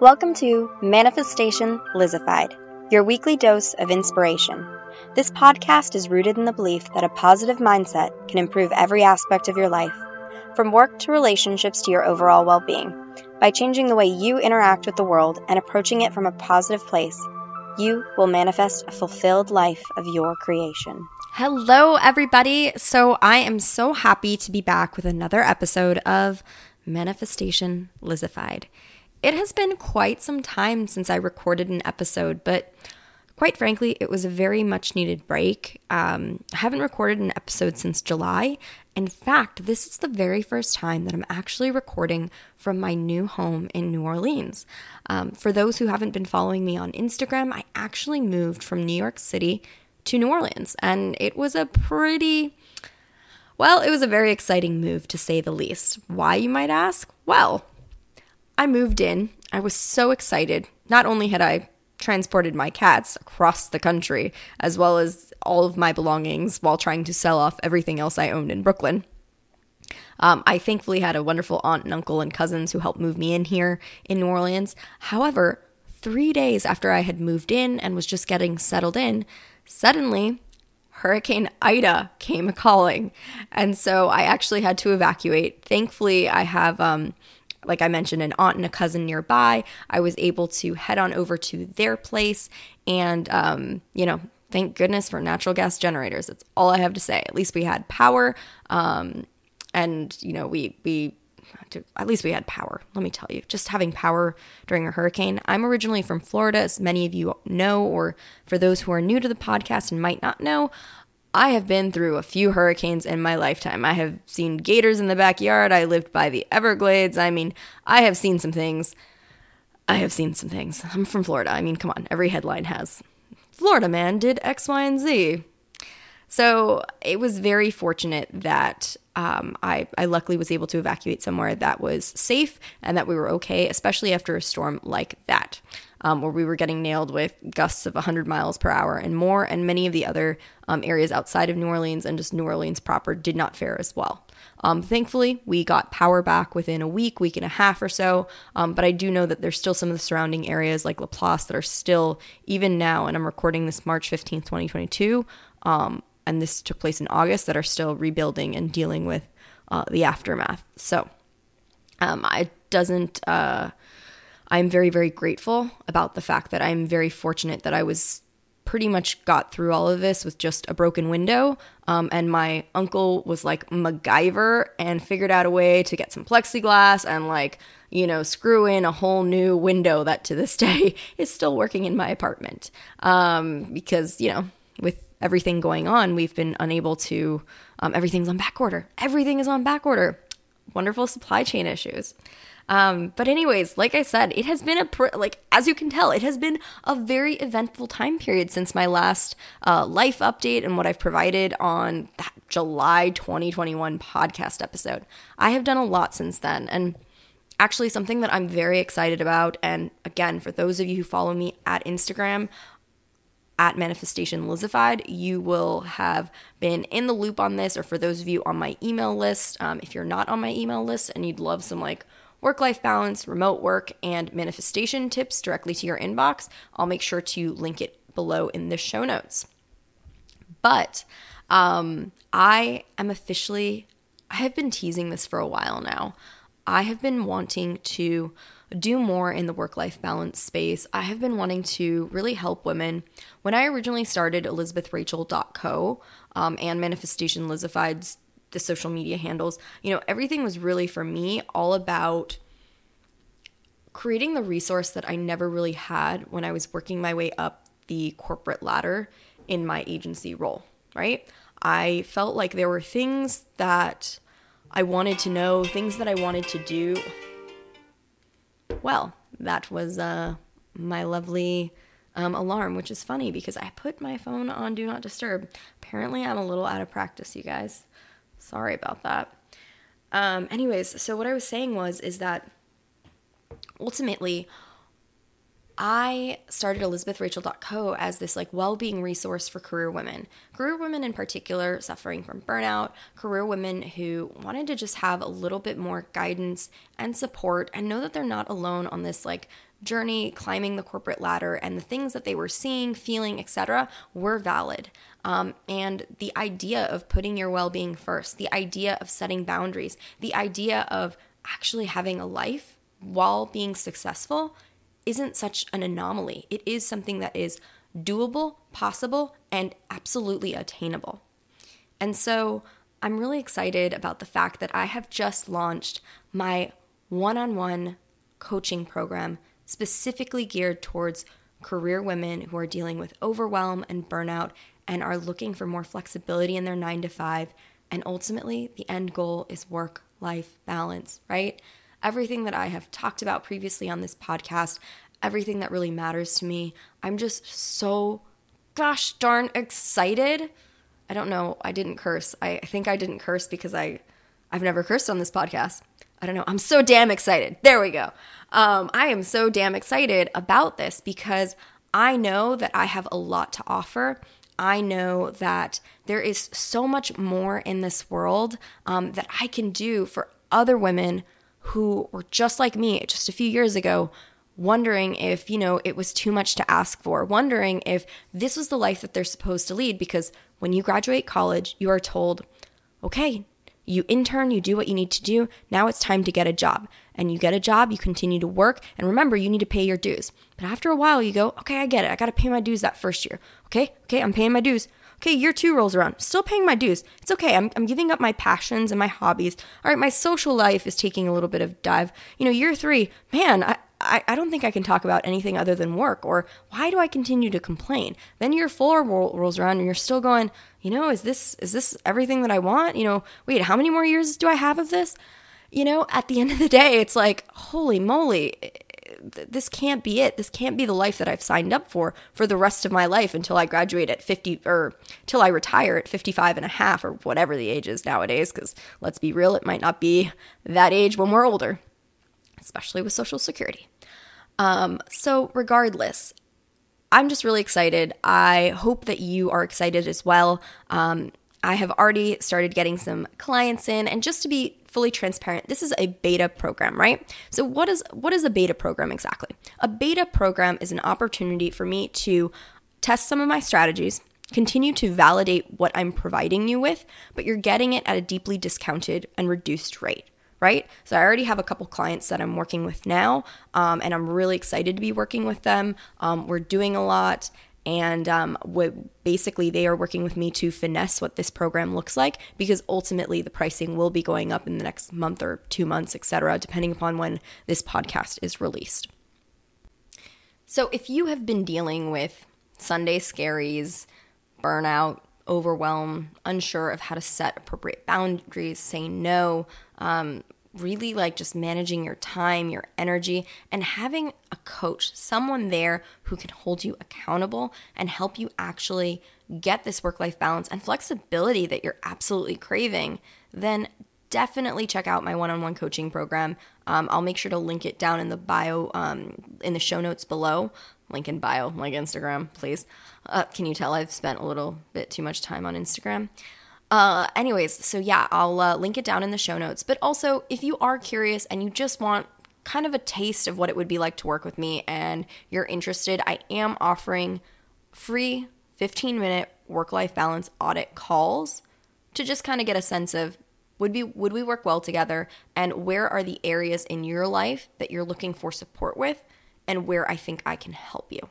Welcome to Manifestation Lizified, your weekly dose of inspiration. This podcast is rooted in the belief that a positive mindset can improve every aspect of your life, from work to relationships to your overall well being. By changing the way you interact with the world and approaching it from a positive place, you will manifest a fulfilled life of your creation. Hello, everybody. So, I am so happy to be back with another episode of Manifestation Lizified. It has been quite some time since I recorded an episode, but quite frankly, it was a very much needed break. Um, I haven't recorded an episode since July. In fact, this is the very first time that I'm actually recording from my new home in New Orleans. Um, for those who haven't been following me on Instagram, I actually moved from New York City to New Orleans, and it was a pretty well, it was a very exciting move to say the least. Why, you might ask? Well, I moved in. I was so excited. Not only had I transported my cats across the country, as well as all of my belongings while trying to sell off everything else I owned in Brooklyn. Um, I thankfully had a wonderful aunt and uncle and cousins who helped move me in here in New Orleans. However, three days after I had moved in and was just getting settled in, suddenly Hurricane Ida came calling. And so I actually had to evacuate. Thankfully, I have um, like I mentioned, an aunt and a cousin nearby. I was able to head on over to their place and, um, you know, thank goodness for natural gas generators. That's all I have to say. At least we had power. Um, and, you know, we, we, at least we had power. Let me tell you, just having power during a hurricane. I'm originally from Florida, as many of you know, or for those who are new to the podcast and might not know, I have been through a few hurricanes in my lifetime. I have seen gators in the backyard. I lived by the Everglades. I mean, I have seen some things. I have seen some things. I'm from Florida. I mean, come on, every headline has Florida man did X, Y, and Z. So it was very fortunate that um, I, I luckily was able to evacuate somewhere that was safe and that we were okay, especially after a storm like that um, where we were getting nailed with gusts of 100 miles per hour and more. And many of the other um, areas outside of New Orleans and just New Orleans proper did not fare as well. Um, thankfully, we got power back within a week, week and a half or so. Um, but I do know that there's still some of the surrounding areas like Laplace that are still, even now, and I'm recording this March 15th, 2022, um, and this took place in August, that are still rebuilding and dealing with uh, the aftermath. So um, it doesn't. Uh, I'm very, very grateful about the fact that I'm very fortunate that I was pretty much got through all of this with just a broken window. Um, and my uncle was like MacGyver and figured out a way to get some plexiglass and like, you know, screw in a whole new window that to this day is still working in my apartment. Um, because, you know, with everything going on, we've been unable to, um, everything's on back order. Everything is on back order. Wonderful supply chain issues. Um, but anyways, like I said, it has been a pr- like as you can tell, it has been a very eventful time period since my last uh, life update and what I've provided on that July 2021 podcast episode. I have done a lot since then, and actually something that I'm very excited about. And again, for those of you who follow me at Instagram, at Manifestation Lizified, you will have been in the loop on this, or for those of you on my email list, um, if you're not on my email list and you'd love some like work life balance, remote work, and manifestation tips directly to your inbox, I'll make sure to link it below in the show notes. But um, I am officially, I have been teasing this for a while now. I have been wanting to do more in the work life balance space. I have been wanting to really help women. When I originally started ElizabethRachel.co um, and Manifestation Lizified's the social media handles, you know, everything was really for me all about creating the resource that I never really had when I was working my way up the corporate ladder in my agency role, right? I felt like there were things that I wanted to know, things that I wanted to do. Well, that was uh, my lovely um, alarm, which is funny because I put my phone on Do Not Disturb. Apparently, I'm a little out of practice, you guys. Sorry about that. Um, anyways, so what I was saying was is that ultimately I started ElizabethRachel.co as this like well-being resource for career women. Career women in particular suffering from burnout, career women who wanted to just have a little bit more guidance and support and know that they're not alone on this like journey climbing the corporate ladder and the things that they were seeing, feeling, etc., were valid. Um, and the idea of putting your well being first, the idea of setting boundaries, the idea of actually having a life while being successful isn't such an anomaly. It is something that is doable, possible, and absolutely attainable. And so I'm really excited about the fact that I have just launched my one on one coaching program specifically geared towards career women who are dealing with overwhelm and burnout and are looking for more flexibility in their nine to five. And ultimately, the end goal is work life balance, right? Everything that I have talked about previously on this podcast, everything that really matters to me, I'm just so gosh darn excited. I don't know, I didn't curse. I think I didn't curse because I I've never cursed on this podcast. I don't know. I'm so damn excited. There we go. Um, I am so damn excited about this because I know that I have a lot to offer. I know that there is so much more in this world um, that I can do for other women who were just like me just a few years ago, wondering if, you know, it was too much to ask for, wondering if this was the life that they're supposed to lead. Because when you graduate college, you are told, okay, you intern, you do what you need to do. Now it's time to get a job. And you get a job, you continue to work. And remember, you need to pay your dues. But after a while, you go, okay, I get it. I got to pay my dues that first year. Okay, okay, I'm paying my dues. Okay, year two rolls around, still paying my dues. It's okay. I'm, I'm giving up my passions and my hobbies. All right, my social life is taking a little bit of dive. You know, year three, man, I, I, I don't think I can talk about anything other than work, or why do I continue to complain? Then year four roll, rolls around and you're still going, you know, is this is this everything that I want? You know, wait, how many more years do I have of this? You know, at the end of the day, it's like, holy moly, this can't be it. This can't be the life that I've signed up for for the rest of my life until I graduate at 50 or till I retire at 55 and a half or whatever the age is nowadays cuz let's be real, it might not be that age when we're older especially with Social Security. Um, so, regardless, I'm just really excited. I hope that you are excited as well. Um, I have already started getting some clients in, and just to be fully transparent, this is a beta program, right? So, what is what is a beta program exactly? A beta program is an opportunity for me to test some of my strategies, continue to validate what I'm providing you with, but you're getting it at a deeply discounted and reduced rate right? So I already have a couple clients that I'm working with now, um, and I'm really excited to be working with them. Um, we're doing a lot. And um, basically, they are working with me to finesse what this program looks like because ultimately the pricing will be going up in the next month or two months, etc., depending upon when this podcast is released. So, if you have been dealing with Sunday scaries, burnout, overwhelm, unsure of how to set appropriate boundaries, say no, um, really like just managing your time, your energy, and having a coach, someone there who can hold you accountable and help you actually get this work life balance and flexibility that you're absolutely craving, then definitely check out my one on one coaching program. Um, I'll make sure to link it down in the bio, um, in the show notes below. Link in bio, like Instagram, please. Uh, can you tell I've spent a little bit too much time on Instagram? Uh, anyways, so yeah, I'll uh, link it down in the show notes. But also, if you are curious and you just want kind of a taste of what it would be like to work with me and you're interested, I am offering free 15 minute work life balance audit calls to just kind of get a sense of would be would we work well together and where are the areas in your life that you're looking for support with and where I think I can help you.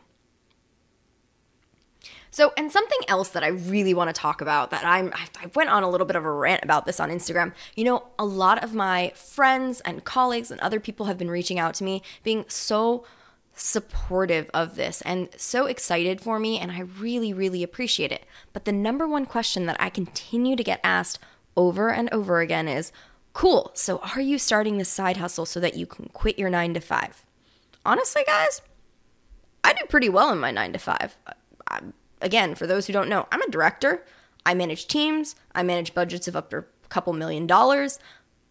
So, and something else that I really want to talk about that I'm, I went on a little bit of a rant about this on Instagram. You know, a lot of my friends and colleagues and other people have been reaching out to me being so supportive of this and so excited for me, and I really, really appreciate it. But the number one question that I continue to get asked over and over again is cool, so are you starting this side hustle so that you can quit your nine to five? Honestly, guys, I do pretty well in my nine to five. I'm, again, for those who don't know, I'm a director. I manage teams, I manage budgets of up to a couple million dollars.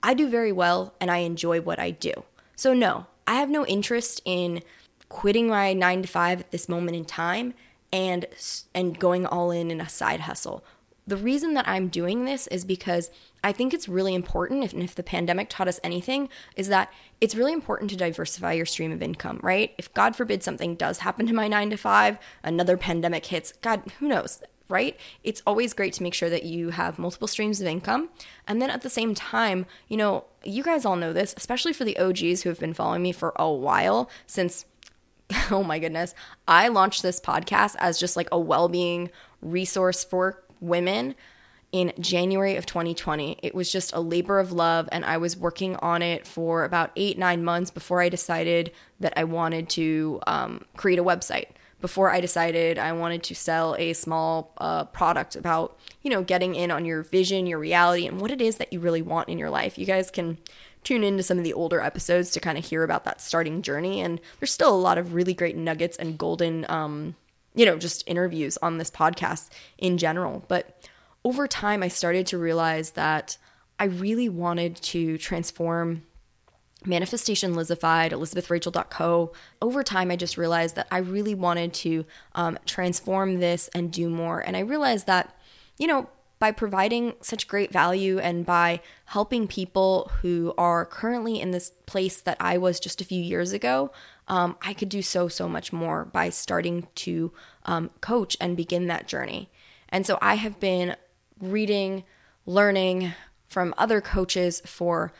I do very well and I enjoy what I do. So, no, I have no interest in quitting my nine to five at this moment in time and and going all in in a side hustle. The reason that I'm doing this is because I think it's really important, if, if the pandemic taught us anything, is that it's really important to diversify your stream of income, right? If God forbid something does happen to my nine to five, another pandemic hits, God, who knows? right? It's always great to make sure that you have multiple streams of income. And then at the same time, you know, you guys all know this, especially for the OGs who have been following me for a while since oh my goodness, I launched this podcast as just like a well being resource for women in January of 2020. It was just a labor of love, and I was working on it for about eight, nine months before I decided that I wanted to um, create a website. Before I decided I wanted to sell a small uh, product about, you know, getting in on your vision, your reality, and what it is that you really want in your life. You guys can tune into some of the older episodes to kind of hear about that starting journey. And there's still a lot of really great nuggets and golden, um, you know, just interviews on this podcast in general. But over time, I started to realize that I really wanted to transform Manifestation Lizified, ElizabethRachel.co. Over time, I just realized that I really wanted to um, transform this and do more. And I realized that, you know, by providing such great value and by helping people who are currently in this place that I was just a few years ago, um, I could do so, so much more by starting to um, coach and begin that journey. And so I have been reading, learning from other coaches for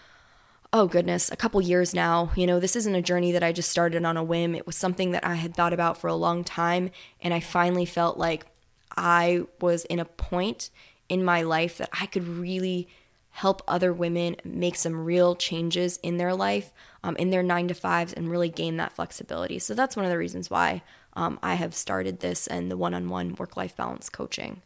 oh goodness, a couple years now. You know, this isn't a journey that I just started on a whim. It was something that I had thought about for a long time. And I finally felt like I was in a point in my life that I could really help other women make some real changes in their life, um, in their nine to fives, and really gain that flexibility. So that's one of the reasons why um, I have started this and the one on one work life balance coaching.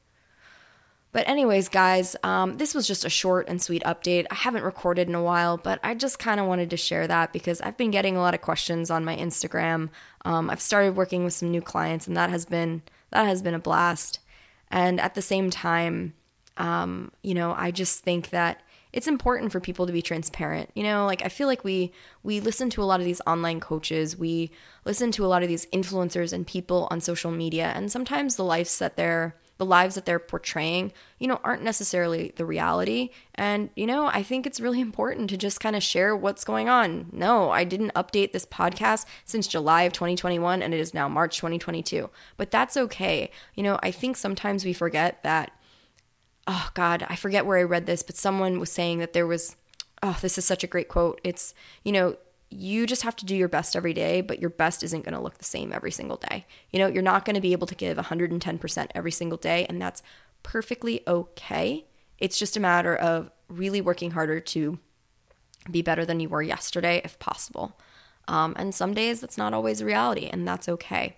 But, anyways, guys, um, this was just a short and sweet update. I haven't recorded in a while, but I just kind of wanted to share that because I've been getting a lot of questions on my Instagram. Um, I've started working with some new clients, and that has been that has been a blast. And at the same time, um, you know, I just think that it's important for people to be transparent. You know, like I feel like we we listen to a lot of these online coaches, we listen to a lot of these influencers and people on social media, and sometimes the lives that they're the lives that they're portraying, you know, aren't necessarily the reality. And, you know, I think it's really important to just kind of share what's going on. No, I didn't update this podcast since July of 2021 and it is now March 2022. But that's okay. You know, I think sometimes we forget that oh God, I forget where I read this, but someone was saying that there was, oh, this is such a great quote. It's, you know, you just have to do your best every day, but your best isn't going to look the same every single day. You know, you're not going to be able to give 110% every single day, and that's perfectly okay. It's just a matter of really working harder to be better than you were yesterday if possible. Um, and some days that's not always a reality, and that's okay.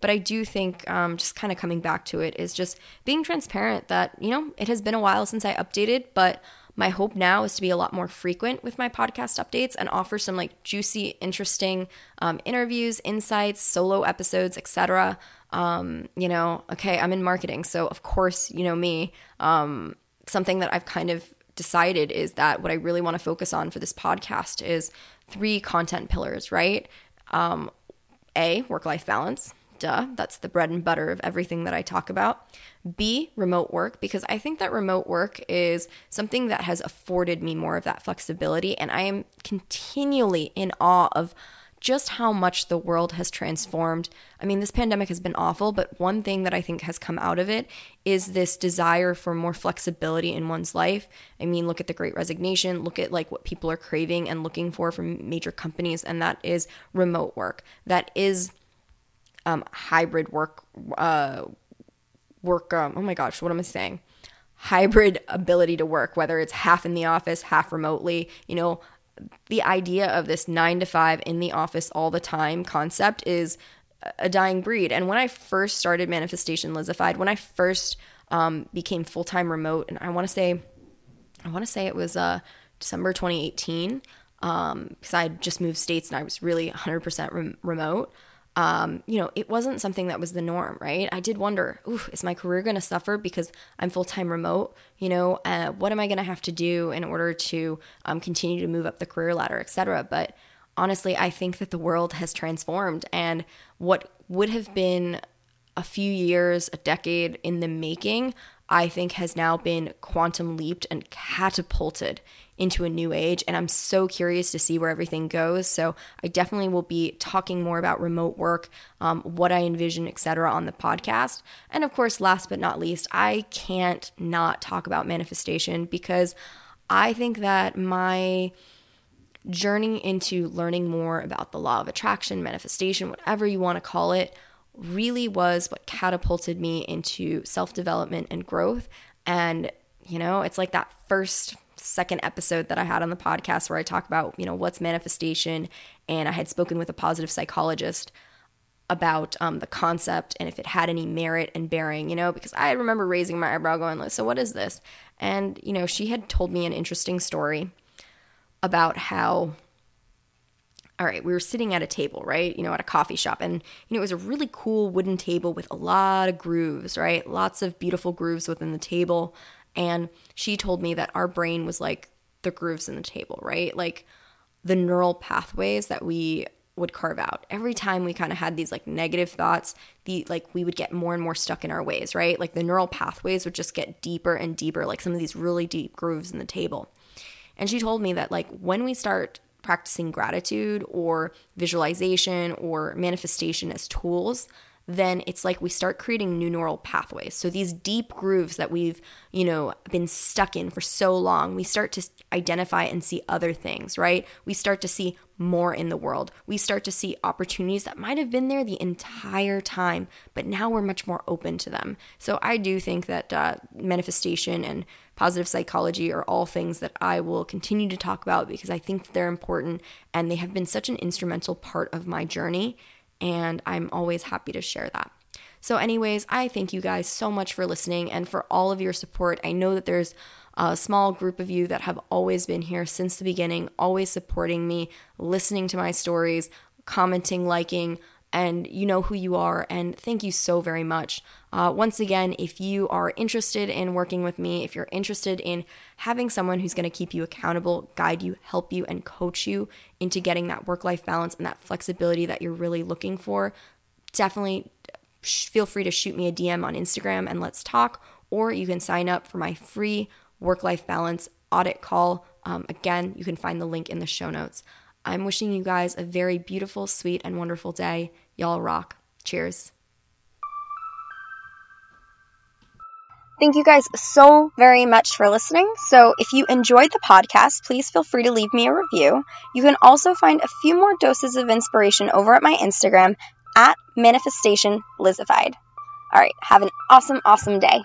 But I do think, um, just kind of coming back to it, is just being transparent that, you know, it has been a while since I updated, but my hope now is to be a lot more frequent with my podcast updates and offer some like juicy, interesting um, interviews, insights, solo episodes, etc. Um, you know, okay, I'm in marketing, so of course, you know me. Um, something that I've kind of decided is that what I really want to focus on for this podcast is three content pillars, right? Um, a, work life balance. Duh, that's the bread and butter of everything that I talk about. B, remote work, because I think that remote work is something that has afforded me more of that flexibility. And I am continually in awe of just how much the world has transformed. I mean, this pandemic has been awful, but one thing that I think has come out of it is this desire for more flexibility in one's life. I mean, look at the great resignation, look at like what people are craving and looking for from major companies, and that is remote work. That is um, hybrid work uh, work um, oh my gosh what am i saying? Hybrid ability to work whether it's half in the office half remotely you know the idea of this 9 to 5 in the office all the time concept is a dying breed. And when i first started manifestation lizified when i first um, became full-time remote and i want to say i want to say it was uh, december 2018 because um, i just moved states and i was really 100% rem- remote um, you know, it wasn't something that was the norm, right? I did wonder, is my career going to suffer because I'm full time remote? You know, uh, what am I going to have to do in order to um, continue to move up the career ladder, et cetera? But honestly, I think that the world has transformed and what would have been a few years, a decade in the making, I think has now been quantum leaped and catapulted into a new age. And I'm so curious to see where everything goes. So I definitely will be talking more about remote work, um, what I envision, etc., on the podcast. And of course, last but not least, I can't not talk about manifestation because I think that my journey into learning more about the law of attraction, manifestation, whatever you want to call it, really was what catapulted me into self development and growth. And, you know, it's like that first, second episode that I had on the podcast where I talk about, you know, what's manifestation. And I had spoken with a positive psychologist about um, the concept and if it had any merit and bearing, you know, because I remember raising my eyebrow going, like, so what is this? And, you know, she had told me an interesting story about how all right, we were sitting at a table, right? You know, at a coffee shop. And, you know, it was a really cool wooden table with a lot of grooves, right? Lots of beautiful grooves within the table. And she told me that our brain was like the grooves in the table, right? Like the neural pathways that we would carve out. Every time we kind of had these like negative thoughts, the like we would get more and more stuck in our ways, right? Like the neural pathways would just get deeper and deeper, like some of these really deep grooves in the table. And she told me that like when we start practicing gratitude or visualization or manifestation as tools, then it's like we start creating new neural pathways. So these deep grooves that we've, you know, been stuck in for so long, we start to identify and see other things, right? We start to see more in the world. We start to see opportunities that might have been there the entire time, but now we're much more open to them. So I do think that uh, manifestation and positive psychology are all things that I will continue to talk about because I think they're important and they have been such an instrumental part of my journey. And I'm always happy to share that. So, anyways, I thank you guys so much for listening and for all of your support. I know that there's a small group of you that have always been here since the beginning, always supporting me, listening to my stories, commenting, liking, and you know who you are. And thank you so very much. Uh, once again, if you are interested in working with me, if you're interested in having someone who's going to keep you accountable, guide you, help you, and coach you into getting that work life balance and that flexibility that you're really looking for, definitely feel free to shoot me a DM on Instagram and let's talk. Or you can sign up for my free work life balance audit call. Um, again, you can find the link in the show notes. I'm wishing you guys a very beautiful, sweet, and wonderful day. Y'all rock. Cheers. Thank you guys so very much for listening. So, if you enjoyed the podcast, please feel free to leave me a review. You can also find a few more doses of inspiration over at my Instagram at Manifestation Lizified. All right, have an awesome, awesome day.